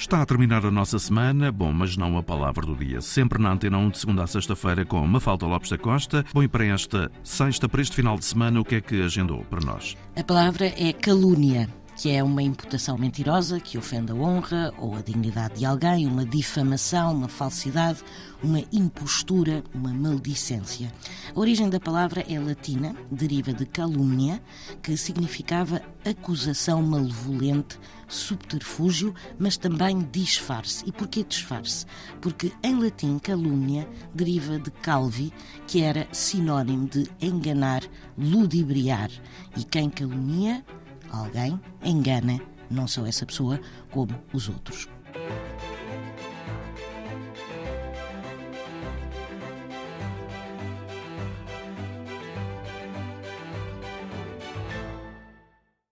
Está a terminar a nossa semana, bom, mas não a palavra do dia. Sempre na Antena 1 de segunda a sexta-feira com Mafalda Lopes da Costa. Bom, e para esta sexta, para este final de semana, o que é que agendou para nós? A palavra é calúnia que é uma imputação mentirosa que ofende a honra ou a dignidade de alguém, uma difamação, uma falsidade, uma impostura, uma maldicência. A origem da palavra é latina, deriva de calúnia, que significava acusação malevolente, subterfúgio, mas também disfarce. E porquê disfarce? Porque em latim calúnia deriva de calvi, que era sinónimo de enganar, ludibriar. E quem calunia alguém engana não só essa pessoa, como os outros.